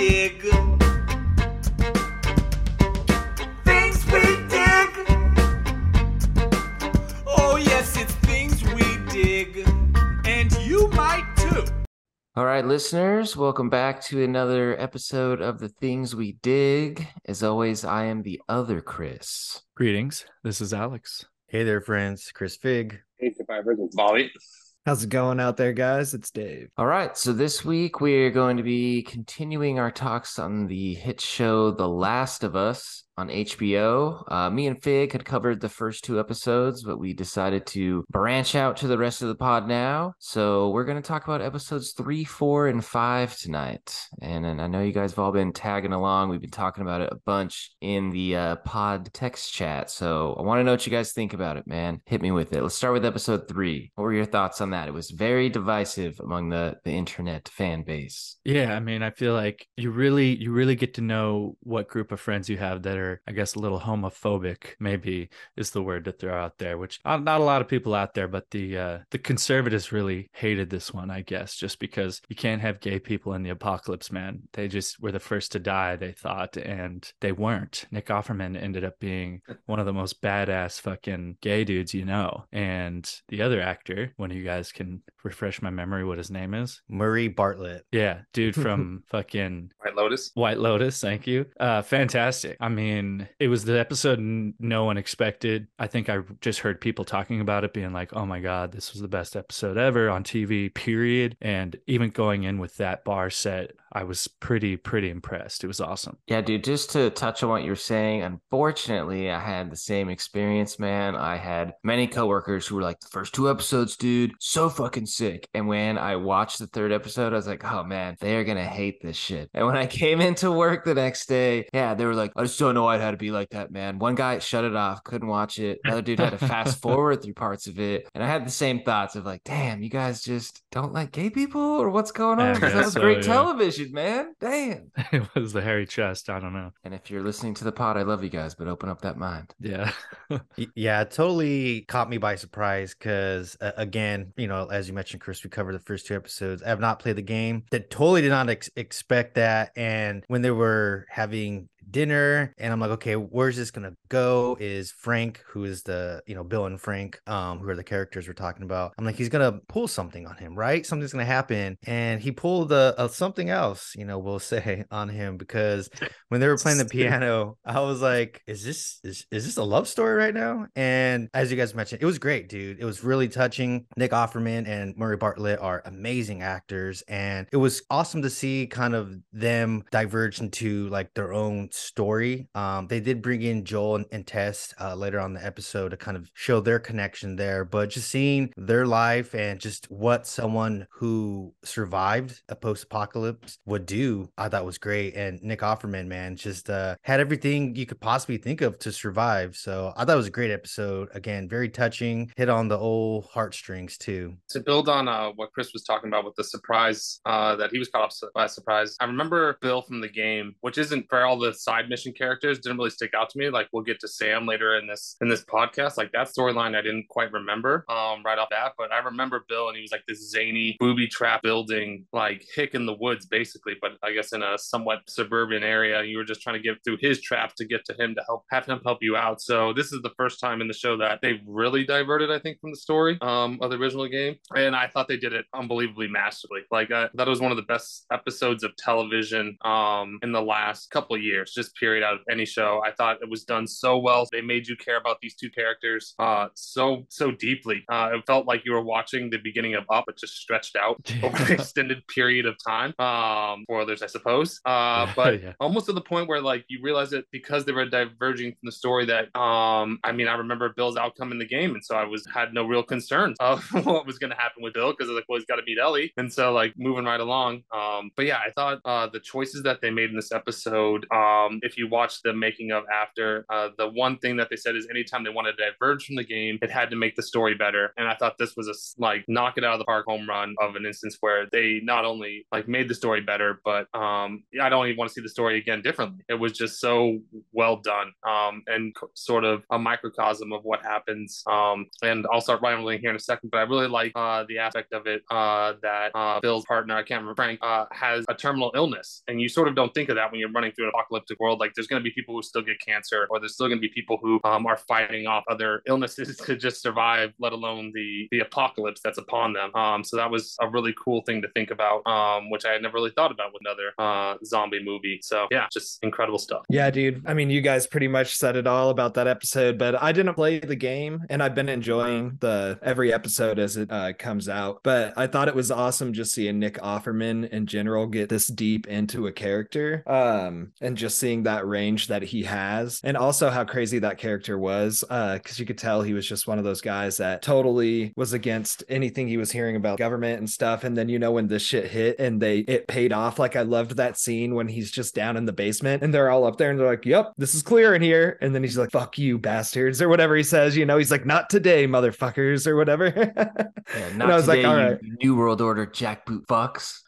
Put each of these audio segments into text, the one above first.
dig. Things we dig. Oh, yes, it's things we dig. And you might too. All right, listeners, welcome back to another episode of the Things We Dig. As always, I am the other Chris. Greetings. This is Alex. Hey there, friends. Chris Fig. Hey, survivors, it's Bobby. How's it going out there, guys? It's Dave. All right, so this week we're going to be continuing our talks on the hit show The Last of Us on HBO. Uh, me and Fig had covered the first two episodes, but we decided to branch out to the rest of the pod now. So we're going to talk about episodes three, four, and five tonight. And, and I know you guys have all been tagging along. We've been talking about it a bunch in the uh, pod text chat. So I want to know what you guys think about it, man. Hit me with it. Let's start with episode three. What were your thoughts on that? It was very divisive among the, the internet fan base. Yeah, I mean, I feel like you really you really get to know what group of friends you have that are, I guess, a little homophobic. Maybe is the word to throw out there. Which not, not a lot of people out there, but the uh, the conservatives really hated this one. I guess just because you can't have gay people in the apocalypse, man. They just were the first to die. They thought, and they weren't. Nick Offerman ended up being one of the most badass fucking gay dudes you know, and the other actor, one of you guys can refresh my memory what his name is. Murray Bartlett. Yeah, dude from fucking White Lotus. White Lotus. Thank you. Uh, fantastic. I mean, it was the episode no one expected. I think I just heard people talking about it, being like, "Oh my god, this was the best episode ever on TV." Period. And even going in with that bar set, I was pretty pretty impressed. It was awesome. Yeah, dude, just to touch on what you're saying, unfortunately, I had the same experience, man. I had many coworkers who were like, the first two episodes, dude, so fucking sick. And when I watched the third episode, I was like, oh man, they're gonna hate this shit. And when I came into work the next day, yeah, they were like, I just don't know why it had to be like that, man. One guy shut it off, couldn't watch it. Another dude had to fast forward through parts of it. And I had the same thoughts of like, damn, you guys just don't like gay people or what's going on? on? 'Cause that was so, great yeah. television, man. Damn. it was the hairy chest. I don't know. And if you're listening to the pod, I love you guys, but open up that mind. Yeah. Yeah, totally caught me by surprise because, uh, again, you know, as you mentioned, Chris, we covered the first two episodes. I have not played the game. That totally did not ex- expect that. And when they were having dinner and i'm like okay where's this gonna go? Is frank who is the you know bill and frank um who are the characters we're talking about i'm like he's gonna pull something on him right? Something's gonna happen. And he pulled a, a something else you know we'll say on him because when they were playing the piano i was like is this is, is this a love story right now? And as you guys mentioned it was great dude. It was really touching. Nick offerman and murray bartlett are amazing actors and it was awesome to see kind of them diverge into like their own story um they did bring in joel and, and tess uh, later on the episode to kind of show their connection there but just seeing their life and just what someone who survived a post-apocalypse would do i thought was great and nick offerman man just uh had everything you could possibly think of to survive so i thought it was a great episode again very touching hit on the old heartstrings too. To build on uh, what Chris was talking about with the surprise uh, that he was caught up by surprise, I remember Bill from the game, which isn't for all the side mission characters, didn't really stick out to me. Like we'll get to Sam later in this in this podcast. Like that storyline, I didn't quite remember um, right off that, but I remember Bill, and he was like this zany booby trap building, like hick in the woods, basically. But I guess in a somewhat suburban area, you were just trying to get through his traps to get to him to help have him help you out. So this is the first time in the show that they've really diverted, I think, from the story um, of the original game, and I thought they did it unbelievably masterfully. Like I it was one of the best episodes of television um, in the last couple of just period out of any show. I thought it was done so well. They made you care about these two characters uh, so so deeply. Uh, it felt like you were watching the beginning of Up, but just stretched out over an extended period of time. Um, spoilers, I suppose. Uh, but Yeah. almost to the point where like you realize it because they were diverging from the story that um I mean I remember Bill's outcome in the game and so I was had no real concerns of what was going to happen with Bill because I was like well he's got to meet Ellie and so like moving right along um but yeah I thought uh the choices that they made in this episode um um, if you watch the making of after, uh, the one thing that they said is anytime they wanted to diverge from the game, it had to make the story better. And I thought this was a like knock it out of the park home run of an instance where they not only like made the story better, but um, I don't even want to see the story again differently. It was just so well done um, and sort of a microcosm of what happens. Um, and I'll start rambling here in a second, but I really like uh, the aspect of it uh, that uh, Bill's partner, I can't remember, Frank, uh, has a terminal illness. And you sort of don't think of that when you're running through an apocalyptic world. Like there's going to be people who still get cancer, or there's still going to be people who um, are fighting off other illnesses to just survive, let alone the the apocalypse that's upon them. Um, so that was a really cool thing to think about, um, which I had never really thought about with another uh, zombie movie. So yeah, just incredible stuff. Yeah, dude. I mean, you guys pretty much said it all about that episode, but I didn't play the game and I've been enjoying the every episode as it uh, comes out. But I thought it was awesome just seeing Nick Offerman in general get this deep into a character um, and just seeing that range that he has and also how crazy that character was uh, because you could tell he was just one of those guys that totally was against anything he was hearing about government and stuff. And then, you know, when this shit hit and they it paid off, like I loved that scene when he's just down in the basement and they're all up there and they're like, yep, this is clear in here. And then he's like, fuck you, bastards, or whatever he says. You know, he's like, not today, motherfuckers, or whatever. Yeah, and I was today, like, all right. New World Order jackboot fucks.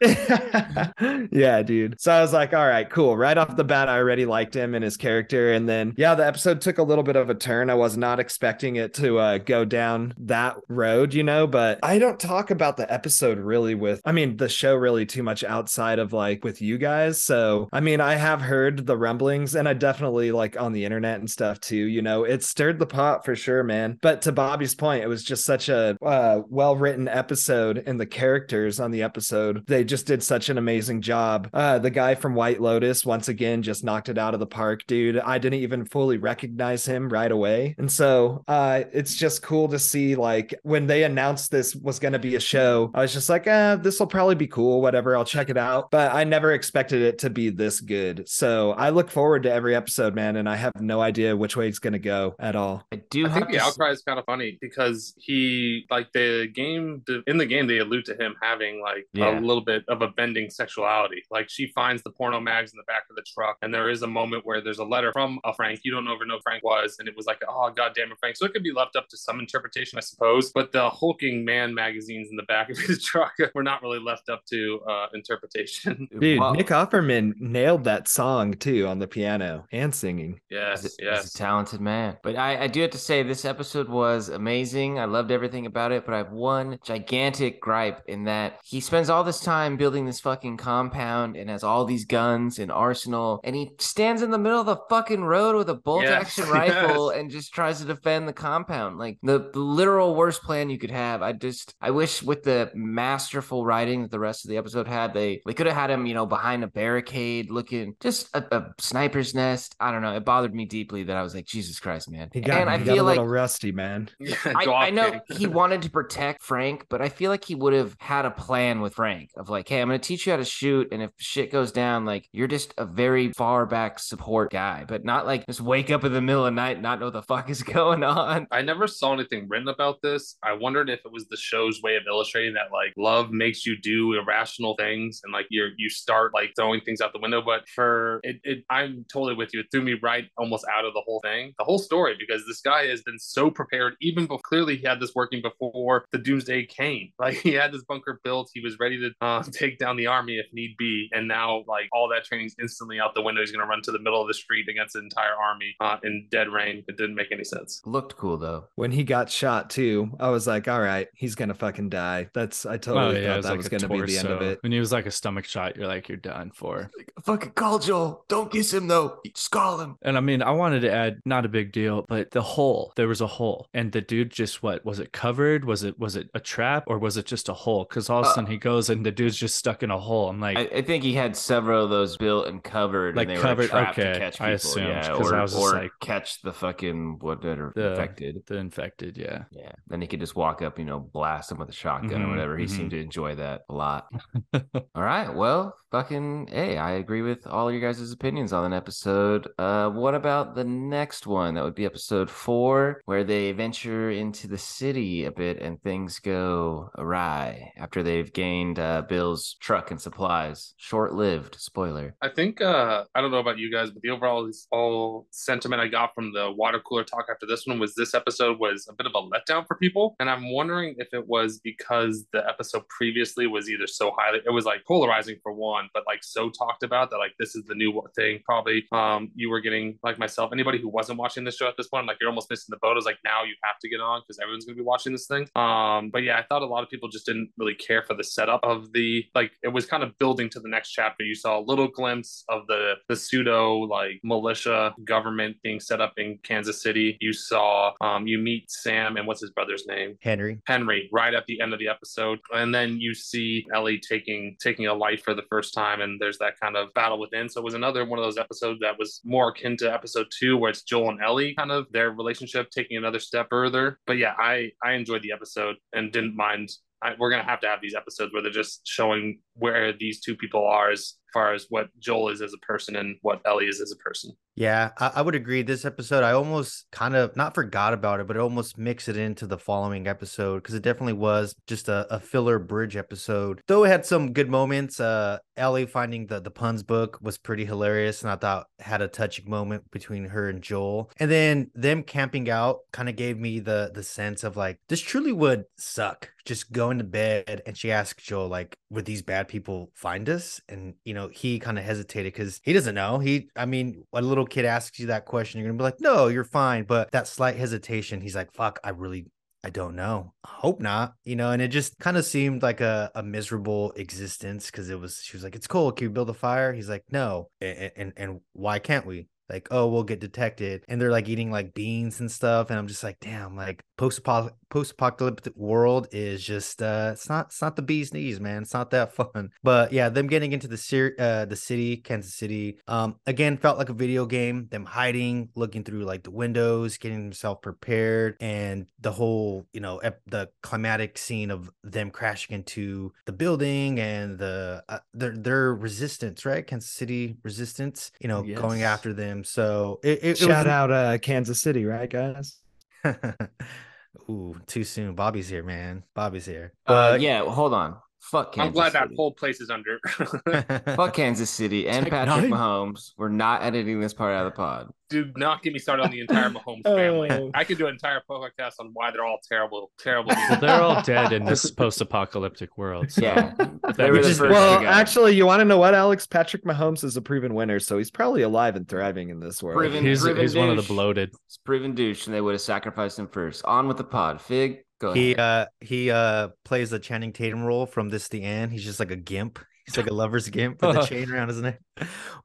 yeah, dude. So I was like, all right, cool. Right off the bat, I already liked him and his character. And then, yeah, the episode took a little bit of a turn. I was not expecting it to uh, go down that road, you know, but I don't talk about the episode really with, I mean, the show really too much outside of like with you guys. So, I mean, I have heard the rumblings and I definitely like on the internet and stuff too, you know, it stirred the pot for sure, man. But to Bobby's point, it was just such a uh, well written episode and the characters on the episode, they just did such an amazing job. Uh, the guy from White Lotus, once again, just knocked it out of the park, dude. I didn't even fully recognize him right away. And so uh, it's just cool to see, like, when they announced this was going to be a show, I was just like, eh, this will probably be cool, whatever. I'll check it out. But I never expected it to be this good. So I look forward to every episode, man. And I have no idea which way it's going to go at all. I do I think to the s- outcry is kind of funny because he like the game in the game they allude to him having like Yeah. a little bit of a bending sexuality. Like she finds the porno mags in the back of the truck, and there is a moment where there's a letter from a Frank. You don't ever know who Frank was, and it was like, oh god damn it, Frank. So it could be left up to some interpretation, I suppose. But the hulking man magazines in the back of his truck were not really left up to uh, interpretation. Dude, Well, Nick Offerman nailed that song too on the piano and singing. yes, He's a, yes. he's a talented man. But I, I do have to say, this episode was amazing. I loved everything about it. But I have one gigantic gripe in that he spends all this time building this fucking compound and has all these guns and arsenal. And he stands in the middle of the fucking road with a bolt Yes, action rifle yes. and just tries to defend the compound. Like the, the literal worst plan you could have. I just, I wish with the masterful writing that the rest of the episode had, they, they could have had him, you know, behind a barricade looking just a, a sniper's nest. I don't know. It bothered me deeply that I was like, Jesus Christ, man. He got, and I he got feel a like little rusty, man. I, I know he wanted to protect Frank, but I feel like he would have had a plan with Frank of like, hey, I'm going to teach you how to shoot. And if shit goes down, like you're just a very far back support guy, but not like just wake up in the middle of the night not know what the fuck is going on. I never saw anything written about this. I wondered if it was the show's way of illustrating that like love makes you do irrational things and like you're you start like throwing things out the window. But for it, it I'm totally with you. It threw me right almost out of the whole thing, the whole story, because this guy has been so prepared. Even before clearly he had this working before the doomsday came. Like he had this bunker built. He was ready to uh, take down the army if need be. And now like all that training's instantly out the window. He's gonna run to the middle of the street against an entire army uh, in dead rain. It didn't make any sense. Looked cool though. When he got shot too, I was like, all right, he's gonna fucking die. That's I totally Oh, yeah, thought was that like was gonna be the end of it. When he was like a stomach shot, you're like, you're done for. Fucking call Joel. Don't kiss him though. Just call him. And I mean, I wanted to add, not a big deal, but the hole. There was a hole, and the dude just what was it covered? Was it was it a trap or was it just a hole? Because all of a Uh, sudden he goes and the dude's just stuck in a hole. I'm like, I, I think he had several of those built and covered, Like and they covered- were trapped okay, to catch people. I assumed, yeah, 'cause or, I was or like- catch the fucking what that are The- infected. the infected, yeah. Yeah, then he could just walk up, you know, blast him with a shotgun or Mhm, whatever. He mhm. seemed to enjoy that a lot. All right, well, fucking, hey, I agree with all your guys' opinions on an episode. Uh, what about the next one? That would be episode four, where they venture into the city a bit and things go awry after they've gained uh, Bill's truck and supplies. Short-lived, spoiler. I think uh I don't know about you guys, but the overall all sentiment I got from the water cooler talk after this one was this episode was a bit of a letdown for people, and I'm wondering if it was because the episode previously was either so highly it was like polarizing for one, but like so talked about that like this is the new thing. Probably um you were getting like myself, anybody who wasn't watching this show at this point, like you're almost missing the boat. Is like now you have to get on because everyone's gonna be watching this thing. Um, but yeah, I thought a lot of people just didn't really care for the setup of the like it was kind of building to the next chapter. You saw a little glimpse of the the pseudo like militia government being set up in Kansas City. You saw um you meet Sam and what's his brother's name? Henry. Henry right at the end of the episode, and then you see Ellie taking taking a life for the first time, and there's that kind of battle within. So it was another one of those episodes that was more akin to episode two, where it's Joel and Ellie kind of their relationship taking another step further. But yeah, I I enjoyed the episode and didn't mind. I, we're gonna have to have these episodes where they're just showing where these two people are as far as what Joel is as a person and what Ellie is as a person. Yeah, I, I would agree. This episode, I almost kind of not forgot about it, but almost mixed it into the following episode because it definitely was just a, a, filler bridge episode. Though it had some good moments. Uh, Ellie finding the the puns book was pretty hilarious, and I thought had a touching moment between her and Joel. And then them camping out kind of gave me the the sense of like this truly would suck. Just going to bed, and she asked Joel like, "Would these bad people find us?" And you know, he kind of hesitated because he doesn't know. He, I mean, a little kid asks you that question, you're gonna be like, "No, you're fine." But that slight hesitation, he's like, "Fuck, I really I don't know. I hope not. You know, and it just kind of seemed like a, a miserable existence because it was she was like, It's cool. Can you build a fire? He's like, No. And, and and why can't we? Like, oh, we'll get detected. And they're like eating like beans and stuff. And I'm just like, damn, like post post-apocalyptic world is just uh it's not it's not the bee's knees man it's not that fun but yeah them getting into the ser- uh the city kansas city um again felt like a video game them hiding looking through like the windows getting themselves prepared and the whole you know ep- the climatic scene of them crashing into the building and the uh, their their resistance right kansas city resistance you know going after them so it, it, it Shout was out uh Kansas City, right, guys? Ooh, too soon. Bobby's here, man. Bobby's here. Uh, But yeah, well, hold on. Fuck Kansas I'm glad that whole place is under. Fuck Kansas City and Tech Patrick Nine. Mahomes. We're not editing this part out of the pod. Do not get me started on the entire Mahomes family. Oh. I could do an entire podcast on why they're all terrible, terrible. Well, they're all dead in this post-apocalyptic world. So Yeah, that they were makes the first well, actually, you want to know what, Alex? Patrick Mahomes is a proven winner, so he's probably alive and thriving in this world. Proven- he's, proven he's one of the bloated. It's proven douche, and they would have sacrificed him first. On with the pod. Fig, go he uh he uh plays the Channing Tatum role from this the end. He's just like a gimp. He's like a lover's gimp with a chain around his neck.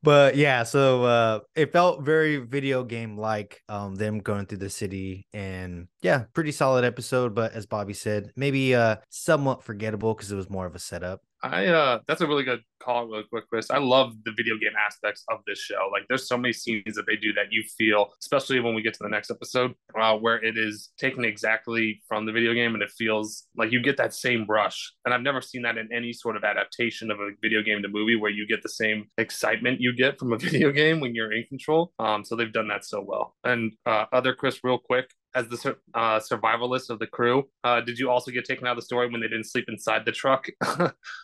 But yeah, so uh it felt very video game like um them going through the city and yeah, pretty solid episode, but as Bobby said, maybe uh somewhat forgettable because it was more of a setup. I uh that's a really good call, really quick, Chris. I love the video game aspects of this show. Like there's so many scenes that they do that you feel, especially when we get to the next episode, uh, where it is taken exactly from the video game and it feels like you get that same brush. And I've never seen that in any sort of adaptation of a video game to movie where you get the same excitement you get from a video game when you're in control. Um, so they've done that so well. And uh, other Chris, real quick, as the sur- uh, survivalist of the crew, uh, did you also get taken out of the story when they didn't sleep inside the truck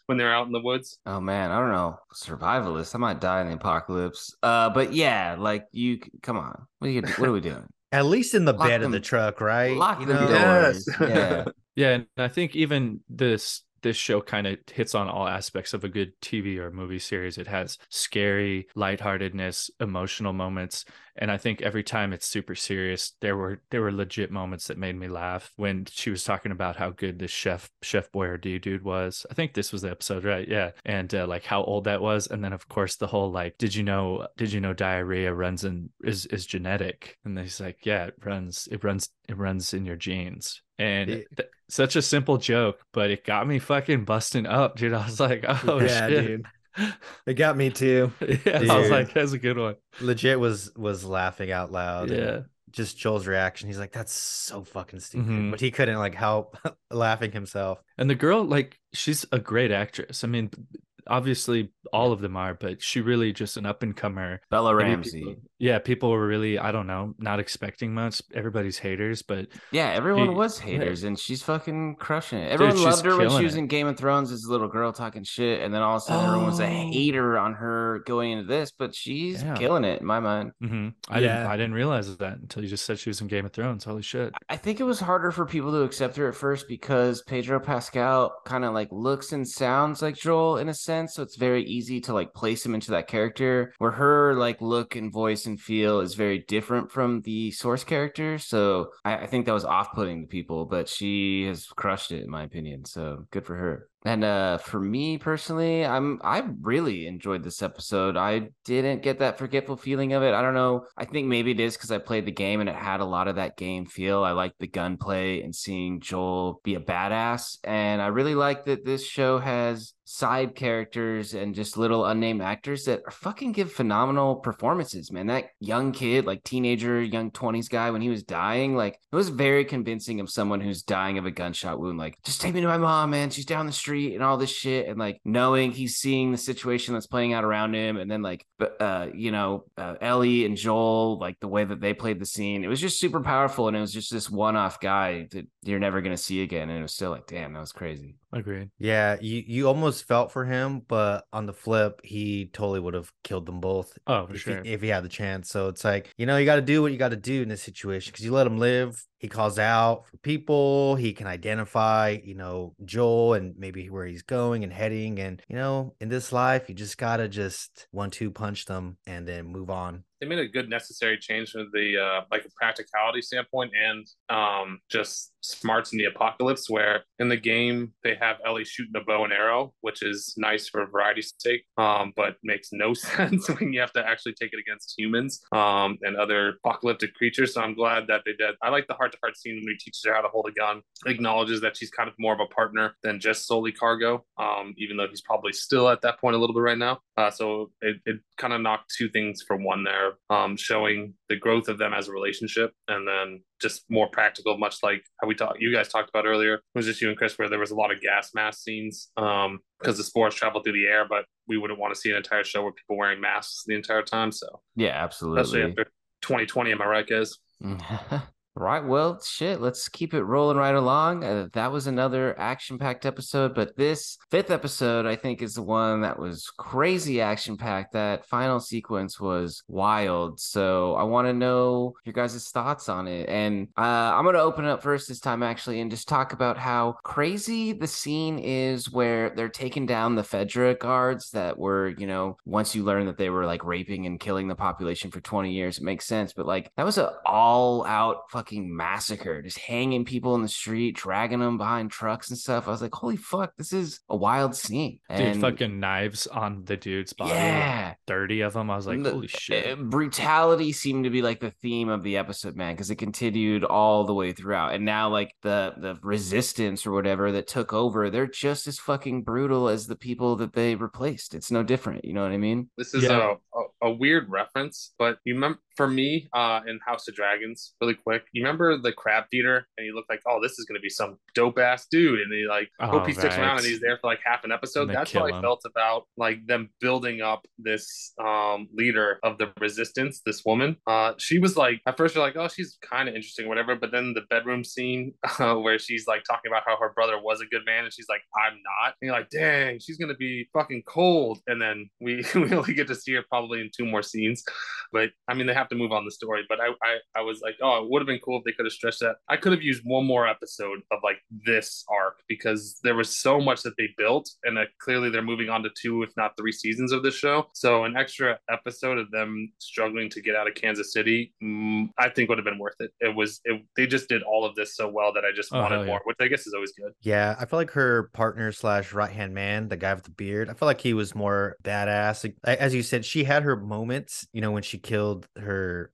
when they're out in the woods? Oh man, I don't know. Survivalist. I might die in the apocalypse. Uh, but yeah, like you. Come on. What are you? What are we doing? At least in the Lock bed of the truck, right? Lock You the know? doors. Yes. Yeah. Yeah, and I think even this this show kind of hits on all aspects of a good TV or movie series. It has scary, lightheartedness, emotional moments, and I think every time it's super serious, there were there were legit moments that made me laugh when she was talking about how good this chef Chef Boyardee dude was. I think this was the episode, right? Yeah, and uh, like how old that was, and then of course the whole like, did you know did you know diarrhea runs in is is genetic? And he's like, yeah, it runs it runs it runs in your genes. And th- such a simple joke, but it got me fucking busting up, dude. I was like, oh yeah, shit. dude. It got me too. yeah, I was like, that's a good one. Legit was was laughing out loud. Yeah. Just Joel's reaction. He's like, that's so fucking stupid. Mhm. But he couldn't like help laughing himself. And the girl, like, she's a great actress. I mean, obviously all of them are, but she really just an up and comer. Bella Ramsey. people- yeah, people were really, I don't know, not expecting much. Everybody's haters, but Yeah, everyone She- was haters, and she's fucking crushing it. Everyone she's loved her when she was it. in Game of Thrones as a little girl talking shit, and then all of a sudden everyone was a Oh. hater on her going into this. But she's Yeah. killing it in my mind. mhm. I didn't, Yeah. I didn't realize that until you just said she was in Game of Thrones. Holy shit! I think it was harder for people to accept her at first because Pedro Pascal kind of like looks and sounds like Joel in a sense. So it's very easy to like place him into that character where her like look and voice and feel is very different from the source character. So I, I think that was off putting to people, but she has crushed it in my opinion. So good for her. And uh for me personally, I'm I really enjoyed this episode. I didn't get that forgetful feeling of it. I don't know. I think maybe it is because I played the game and it had a lot of that game feel. I like the gunplay and seeing Joel be a badass. And I really like that this show has side characters and just little unnamed actors that are fucking give phenomenal performances, man. That young kid, like teenager, young 20s guy, when he was dying, like it was very convincing of someone who's dying of a gunshot wound. Like, just take me to my mom, man. She's down the street and all this shit. And like knowing he's seeing the situation that's playing out around him. And then like, uh, you know, uh, Ellie and Joel, like the way that they played the scene, it was just super powerful. And it was just this one off guy that you're never to see again. And it was still like, damn, that was crazy. Agreed. Yeah, you you almost felt for him, but on the flip, he totally would have killed them both Oh, for if, sure. he, if he had the chance. So it's like, you know, you got to do what you got to do in this situation because you let him live. He calls out for people. He can identify, you know, Joel and maybe where he's going and heading. And, you know, in this life, you just got to just one, two punch them and then move on. They made a good necessary change from the uh, like a practicality standpoint and um, just smarts in the apocalypse where in the game they have ellie shooting a bow and arrow which is nice for variety's sake um, but makes no sense when you have to actually take it against humans um, and other apocalyptic creatures. So i'm glad that they did. I like the heart-to-heart scene when he teaches her how to hold a gun acknowledges that she's kind of more of a partner than just solely cargo um, even though he's probably still at that point a little bit right now. Uh, so it, it kind of knocked two things for one there, um, showing the growth of them as a relationship, and then just more practical, much like how we talked, you guys talked about earlier. It was just you and Chris, where there was a lot of gas mask scenes um, because the spores travel through the air, but we wouldn't want to see an entire show where people wearing masks the entire time. So, Yeah, especially absolutely. after 2020, am I right, guys? right. Well, shit, let's keep it rolling right along. Uh, that was another action packed episode, but this fifth episode, I think, is the one that was crazy action packed. That final sequence was wild. So I want to know your guys' thoughts on it. And uh, I'm going to open it up first this time, actually, and just talk about how crazy the scene is where they're taking down the Fedra guards that were, you know, once you learn that they were like raping and killing the population for 20 years, it makes sense. But like, that was an all out fucking massacre, just hanging people in the street, dragging them behind trucks and stuff. I was like, holy fuck, this is a wild scene. Dude, fucking knives on the dude's body. like yeah. 30 of them. I was like, The- holy shit. uh, brutality seemed to be like the theme of the episode, man, because it continued all the way throughout. And now, like the the resistance or whatever that took over, they're just as fucking brutal as the people that they replaced. It's no different. You know what I mean? This is Yeah. a, a, a weird reference, but you remember for me uh, in House of Dragons, really quick. You remember the crab feeder, and you look like, oh, this is going to be some dope ass dude, and he like Oh, hope he sticks around, and he's there for like half an episode. That's how I felt about like them building up this um, leader of the resistance, this woman. Uh, she was like at first you're like, oh, she's kind of interesting, whatever. But then the bedroom scene uh, where she's like talking about how her brother was a good man, and she's like, I'm not. And you're like, dang, she's gonna be fucking cold. And then we we only get to see her probably in two more scenes. But I mean, they have to move on the story. But I I, I was like, oh, it would have been cool if they could have stretched that. I could have used one more episode of like this arc because there was so much that they built, and uh, clearly they're moving on to two, if not three seasons of this show. So an extra episode of them struggling to get out of Kansas City, mm, I think would have been worth it. It was it, they just did all of this so well that I just Oh, wanted yeah. more, which I guess is always good. Yeah, I feel like her partner slash right hand man, the guy with the beard, I feel like he was more badass. Like, as you said, she had her moments, you know, when she killed her,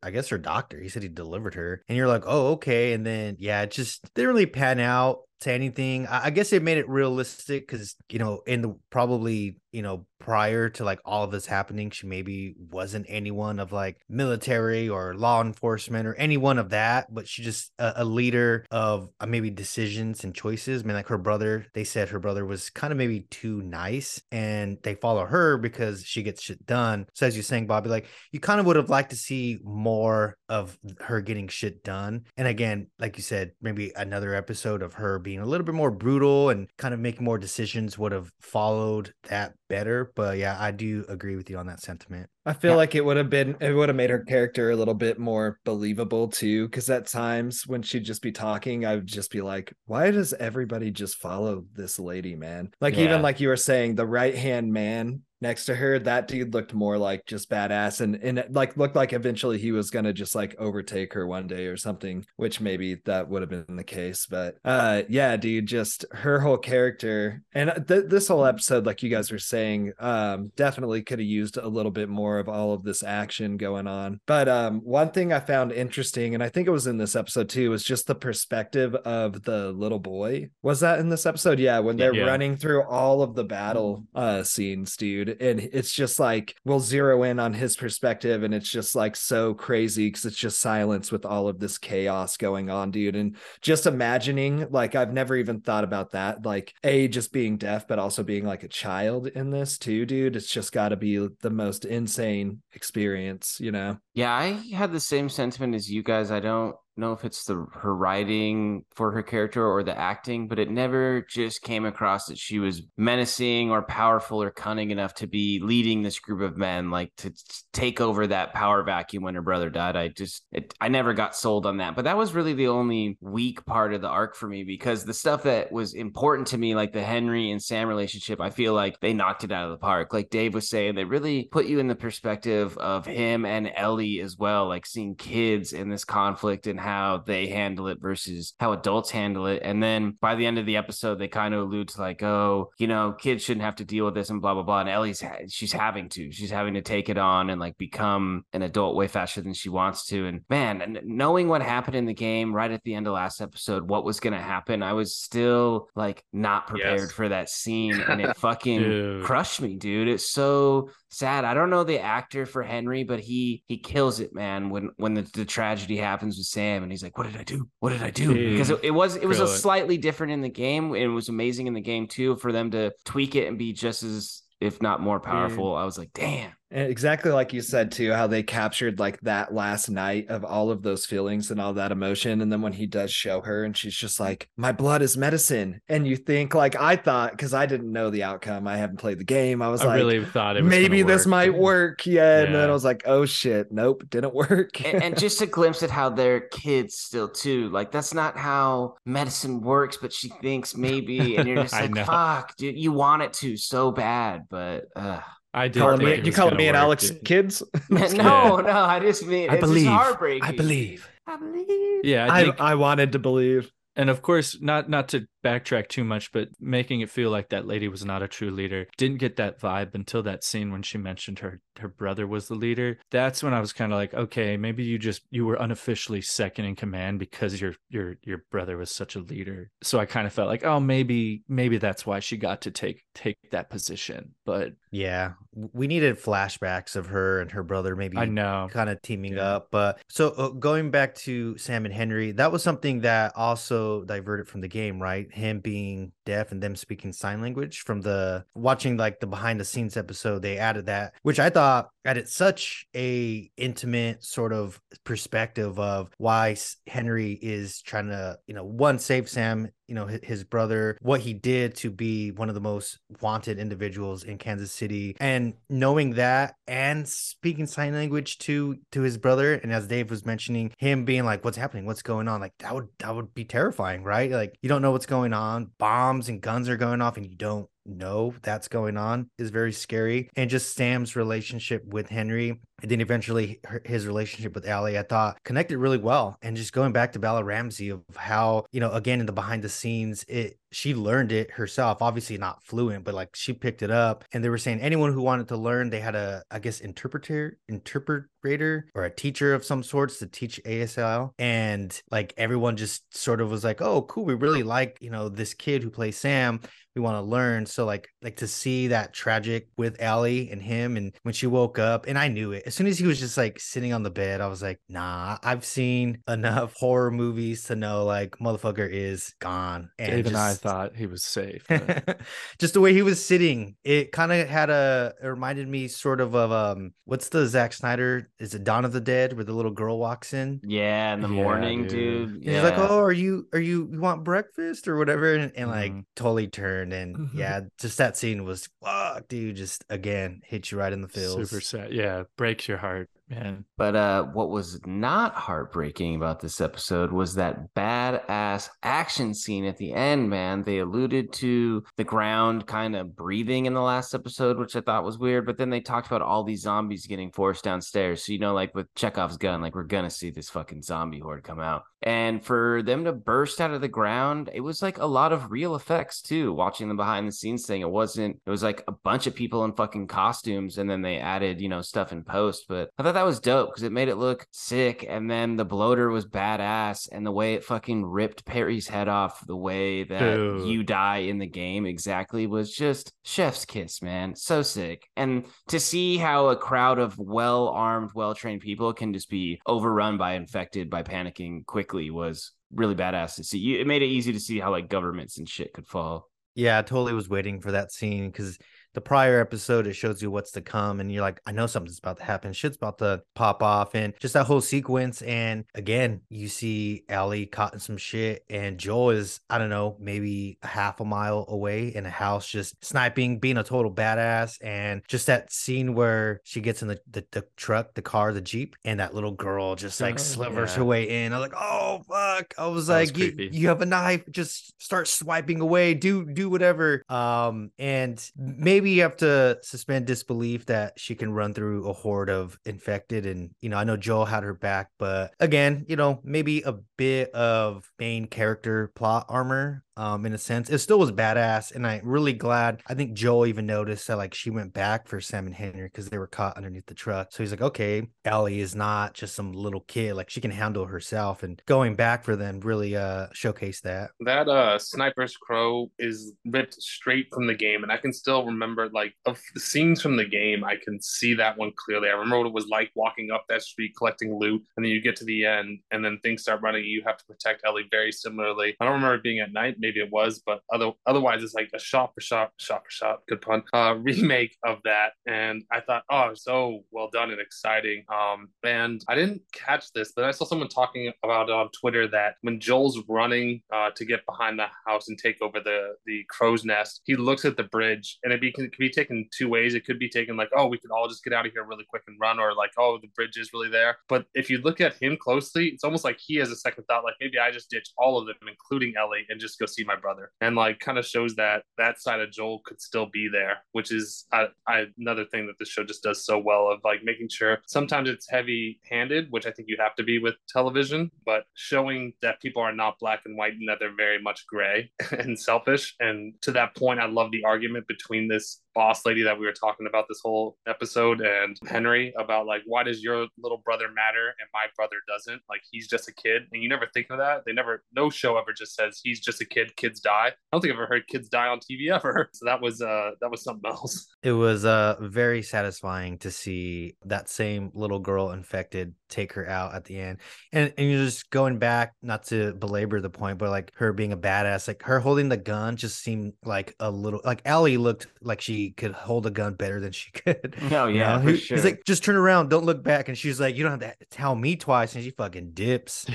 I guess her doctor. He said he delivered her. And you're like, oh, okay. And then, yeah, it just didn't really pan out to anything. I, I guess it made it realistic because, you know, in the probably you know, prior to like all of this happening, she maybe wasn't anyone of like military or law enforcement or anyone of that, but she just a, a leader of uh, maybe decisions and choices. I mean, like her brother, they said her brother was kind of maybe too nice and they follow her because she gets shit done. So as you're saying, Bobby, like you kind of would have liked to see more of her getting shit done. And again, like you said, maybe another episode of her being a little bit more brutal and kind of making more decisions would have followed that better. But yeah, I do agree with you on that sentiment. I feel like it would have been it would have made her character a little bit more believable too. Cause at times when she'd just be talking, I would just be like, why does everybody just follow this lady, man? Like Yeah. even like you were saying, the right hand man next to her, that dude looked more like just badass and and it, like looked like eventually he was gonna just like overtake her one day or something, which maybe that would have been the case. But uh yeah, dude, just her whole character and th- this whole episode, like you guys were saying, um, definitely could have used a little bit more of all of this action going on. But um one thing I found interesting, and I think it was in this episode too, was just the perspective of the little boy. Was that in this episode? Yeah, when they're Yeah. running through all of the battle uh scenes, dude. And it's just like we'll zero in on his perspective, and it's just like so crazy because it's just silence with all of this chaos going on, dude. And just imagining, like, I've never even thought about that. Like, A, just being deaf, but also being like a child in this too, dude. It's just got to be the most insane experience, you know? Yeah, I had the same sentiment as you guys. I don't know if it's the her writing for her character or the acting, but it never just came across that she was menacing or powerful or cunning enough to be leading this group of men, like to take over that power vacuum when her brother died. I just, it, I never got sold on that. But that was really the only weak part of the arc for me because the stuff that was important to me, like the Henry and Sam relationship, I feel like they knocked it out of the park. Like Dave was saying, they really put you in the perspective of him and Ellie as well, like seeing kids in this conflict and they handle it versus how adults handle it. And then by the end of the episode, they kind of allude to like, oh, you know, kids shouldn't have to deal with this and blah blah blah. And Ellie's she's having to, she's having to take it on and like become an adult way faster than she wants to. And man, knowing what happened in the game right at the end of last episode, what was going to happen, I was still like not prepared Yes. for that scene, and it fucking crushed me, dude. It's so sad. I don't know the actor for Henry, but he he kills it, man. When when the, the tragedy happens with Sam, and he's like, "What did I do? What did I do?" Dude. Because it, it was it was a slightly different in the game, it was amazing in the game too for them to tweak it and be just as if not more powerful. I was like, "Damn." And exactly like you said too, how they captured like that last night of all of those feelings and all that emotion. And then when he does show her and she's just like, My blood is medicine. And you think like I thought, because I didn't know the outcome. I haven't played the game. I was I like, really thought it was maybe this work. might work. Yeah. And then I was like, oh shit, nope, didn't work. and, and just a glimpse at how they're kids still too. Like that's not how medicine works, but she thinks maybe, and you're just like, fuck, dude, you want it to so bad, but uh, I did. calling me, you was calling me and Alex dude. kids? no, no, I just mean I it's believe. just I heartbreaking. I believe. I believe. Yeah, I I, I wanted to believe. And of course not not to backtrack too much but making it feel like that lady was not a true leader didn't get that vibe until that scene when she mentioned her her brother was the leader that's when i was kind of like okay maybe you just you were unofficially second in command because your your your brother was such a leader so i kind of felt like oh maybe maybe that's why she got to take take that position but Yeah, we needed flashbacks of her and her brother maybe i know kind of teaming Yeah. up. But so uh, going back to Sam and Henry, that was something that also diverted from the game, right? Him being deaf and them speaking sign language from the watching like the behind the scenes episode, they added that, which I thought added such a intimate sort of perspective of why Henry is trying to, you know, one save Sam, you know, his brother, what he did to be one of the most wanted individuals in Kansas City, and knowing that and speaking sign language to to his brother, and as Dave was mentioning, him being like, "What's happening? What's going on?" Like that would that would be terrifying, right? Like you don't know what's going on, bombs and guns are going off, and you don't know that's going on is very scary. And just Sam's relationship with Henry, and then eventually his relationship with Ellie, I thought connected really well. And just going back to Bella Ramsey of how, you know, again in the behind the scenes, it she learned it herself. Obviously not fluent, but like she picked it up. And they were saying anyone who wanted to learn, they had a, I guess, interpreter, interpreter, or a teacher of some sorts to teach ASL. And like everyone just sort of was like, "Oh, cool, we really like you know this kid who plays Sam." We want to learn. So like like to see that tragic with Ellie and him and when she woke up and I knew it. As soon as he was just like sitting on the bed, I was like, nah, I've seen enough horror movies to know like motherfucker is gone. And Dave just... and I thought he was safe. just the way he was sitting, it kind of had a it reminded me sort of of um what's the Zack Snyder? Is it Dawn of the Dead where the little girl walks in? Yeah, in the yeah, morning, dude. dude. Yeah. He's like, Oh, are you are you you want breakfast or whatever? And, and like mm-hmm. totally turned and mm-hmm. yeah, just that scene was fuck, dude. Just again, hit you right in the feels. Super sad. Yeah, breaks your heart man. But uh, what was not heartbreaking about this episode was that badass action scene at the end, man. They alluded to the ground kind of breathing in the last episode, which I thought was weird. But then they talked about all these zombies getting forced downstairs. So, you know, like with Chekhov's gun, like we're going to see this fucking zombie horde come out. And for them to burst out of the ground, it was like a lot of real effects too. Watching the behind the scenes thing, it wasn't, it was like a bunch of people in fucking costumes and then they added, you know, stuff in post. But I thought that was dope because it made it look sick. And then the bloater was badass. And the way it fucking ripped Perry's head off, the way that Dude. you die in the game exactly was just chef's kiss, man. So sick. And to see how a crowd of well armed, well trained people can just be overrun by infected by panicking quickly was really badass to see. It made it easy to see how like governments and shit could fall. Yeah, I totally was waiting for that scene because the prior episode it shows you what's to come and you're like i know something's about to happen. Shit's about to pop off and just that whole sequence and again you see ellie caught in some shit and joel is i don't know maybe a half a mile away in a house just sniping being a total badass and just that scene where she gets in the, the, the truck the car the jeep and that little girl just like oh, slivers yeah. her way in. I was like oh fuck. I was that like was you, you have a knife just start swiping away. Do do whatever. Um and maybe maybe you have to suspend disbelief that she can run through a horde of infected. And, you know, I know Joel had her back, but again, you know, maybe a bit of main character plot armor um, in a sense. It still was badass, and I'm really glad. I think Joel even noticed that like she went back for Sam and Henry because they were caught underneath the truck. So he's like, okay, Ellie is not just some little kid; like she can handle herself. And going back for them really uh showcased that. That uh sniper's crow is ripped straight from the game, and I can still remember like of the scenes from the game. I can see that one clearly. I remember what it was like walking up that street collecting loot, and then you get to the end, and then things start running. You have to protect Ellie very similarly. I don't remember it being at night. Maybe it was, but other otherwise it's like a shot for shot, shot for shot, good pun, uh, remake of that. And I thought, oh, so well done and exciting. Um, and I didn't catch this, but I saw someone talking about it on Twitter that when Joel's running uh, to get behind the house and take over the the crow's nest, he looks at the bridge, and it, be, it can be taken two ways. It could be taken like, oh, we could all just get out of here really quick and run, or like, oh, the bridge is really there. But if you look at him closely, it's almost like he has a second thought, like maybe I just ditch all of them, including Ellie, and just go see see my brother. And like kind of shows that that side of joel could still be there which is I, I, another thing that the show just does so well of like making sure sometimes it's heavy handed which i think you have to be with television but showing that people are not black and white and that they're very much gray and selfish. And to that point i love the argument between this boss lady that we were talking about this whole episode and Henry about like why does your little brother matter and my brother doesn't? Like he's just a kid. And you never think of that. They never no show ever just says he's just a kid kids die. I don't think I've ever heard kids die on TV ever. So that was uh that was something else. It was uh very satisfying to see that same little girl infected take her out at the end. And and you're just going back, not to belabor the point, but like her being a badass, like her holding the gun just seemed like a little like Ellie looked like she could hold a gun better than she could. Oh yeah, you know? for sure. He's like, just turn around, don't look back. And she's like, you don't have to tell me twice. And she fucking dips.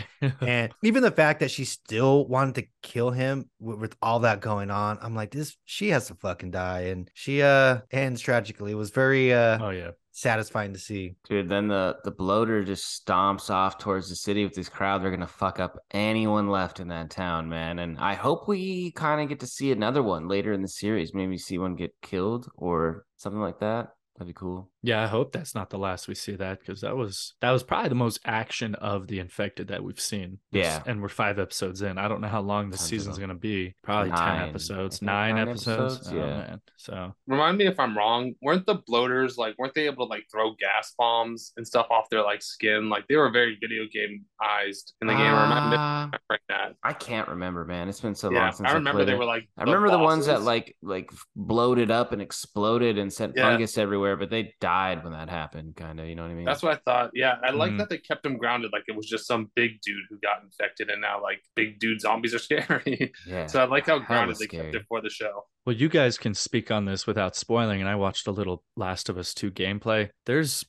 and even the fact that she still wanted to kill him with, with all that going on, I'm like, this she has to fucking die. And she uh ends tragically. It was very uh oh yeah satisfying to see. Dude, then the the bloater just stomps off towards the city with this crowd. They're gonna fuck up anyone left in that town, man. And I hope we kind of get to see another one later in the series. Maybe see one get killed or something like that. That'd be cool. Yeah, I hope that's not the last we see that because that was that was probably the most action of the infected that we've seen. This- Yeah. and we're five episodes in. I don't know how long this Tons of season's gonna be. Probably Nine. ten episodes, nine, nine episodes. episodes, Oh, yeah. man. So Remind me if I'm wrong. Weren't the bloaters like weren't they able to like throw gas bombs and stuff off their like skin? Like they were very video gameized in the game. Remind me Uh, if I'm that. I can't remember, man. It's been so Yeah, long since I remember played they it. were like. I remember the ones that like like bloated up and exploded and sent Yeah. fungus everywhere, but they died when that happened. Kind of, you know what I mean? That's what I thought. Yeah, I like Mhm. that they kept him grounded. Like it was just some big dude who got infected, and now like big dude zombies are scary. yeah. so I like how Hella grounded they kept it for the show. Well, you guys can speak on this without spoiling, and I watched a little Last of Us 2 gameplay. There's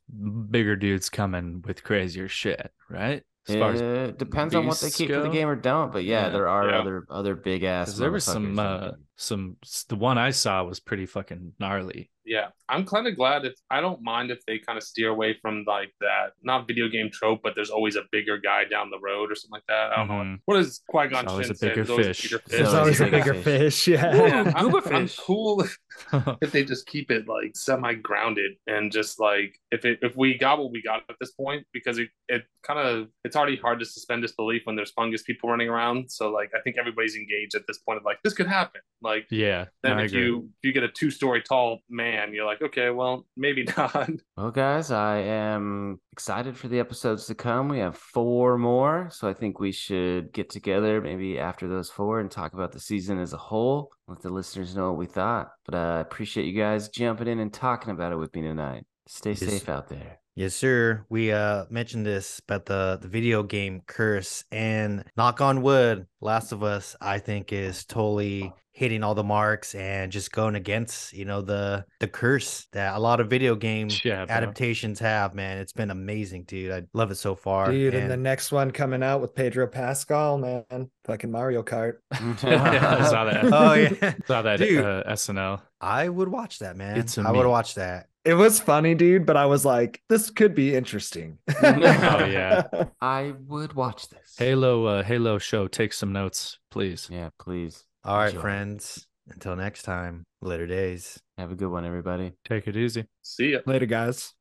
bigger dudes coming with crazier shit, right? As far as it depends on what they beasts keep for the game or don't, but yeah, Yeah. there are Yeah. other other big ass. there was some uh there. Some the one I saw was pretty fucking gnarly. Yeah, I'm kind of glad if I don't mind if they kind of steer away from like that not video game trope, but there's always a bigger guy down the road or something like that. I don't know Mhm. what is Qui Gon There's always Jinn a bigger There's always a fish. bigger There's There's always always a a bigger bigger fish. fish. Yeah. Yeah, I'm, Goober I'm cool if they just keep it like semi grounded and just like if it if we got what we got at this point because it, it kind of it's already hard to suspend disbelief when there's fungus people running around so like I think everybody's engaged at this point of like this could happen like Yeah, then I if you if you get a two story tall man you're like okay well maybe not Well, guys, I am excited for the episodes to come. We have four more, so I think we should get together maybe after those four and talk about the season as a whole. Let the listeners know what we thought. But uh, I appreciate you guys jumping in and talking about it with me tonight. Stay Yes. safe out there. Yes, sir. We uh mentioned this about the the video game curse and knock on wood, Last of Us, I think is totally hitting all the marks and just going against, you know, the the curse that a lot of video game Yeah, bro. adaptations have, man. It's been amazing, dude. I love it so far. Dude, and the next one coming out with Pedro Pascal, man. Fucking Mario Kart. Yeah, I saw that. oh yeah. Saw that Dude. uh, SNL. I would watch that, man. It's a I would watch that. It was funny, dude, but I was like, this could be interesting. Oh, yeah. I would watch this. Halo, uh, Halo show. Take some notes, please. Yeah, please. All right, Enjoy. friends. Until next time. Later days. Have a good one, everybody. Take it easy. see ya Later, guys.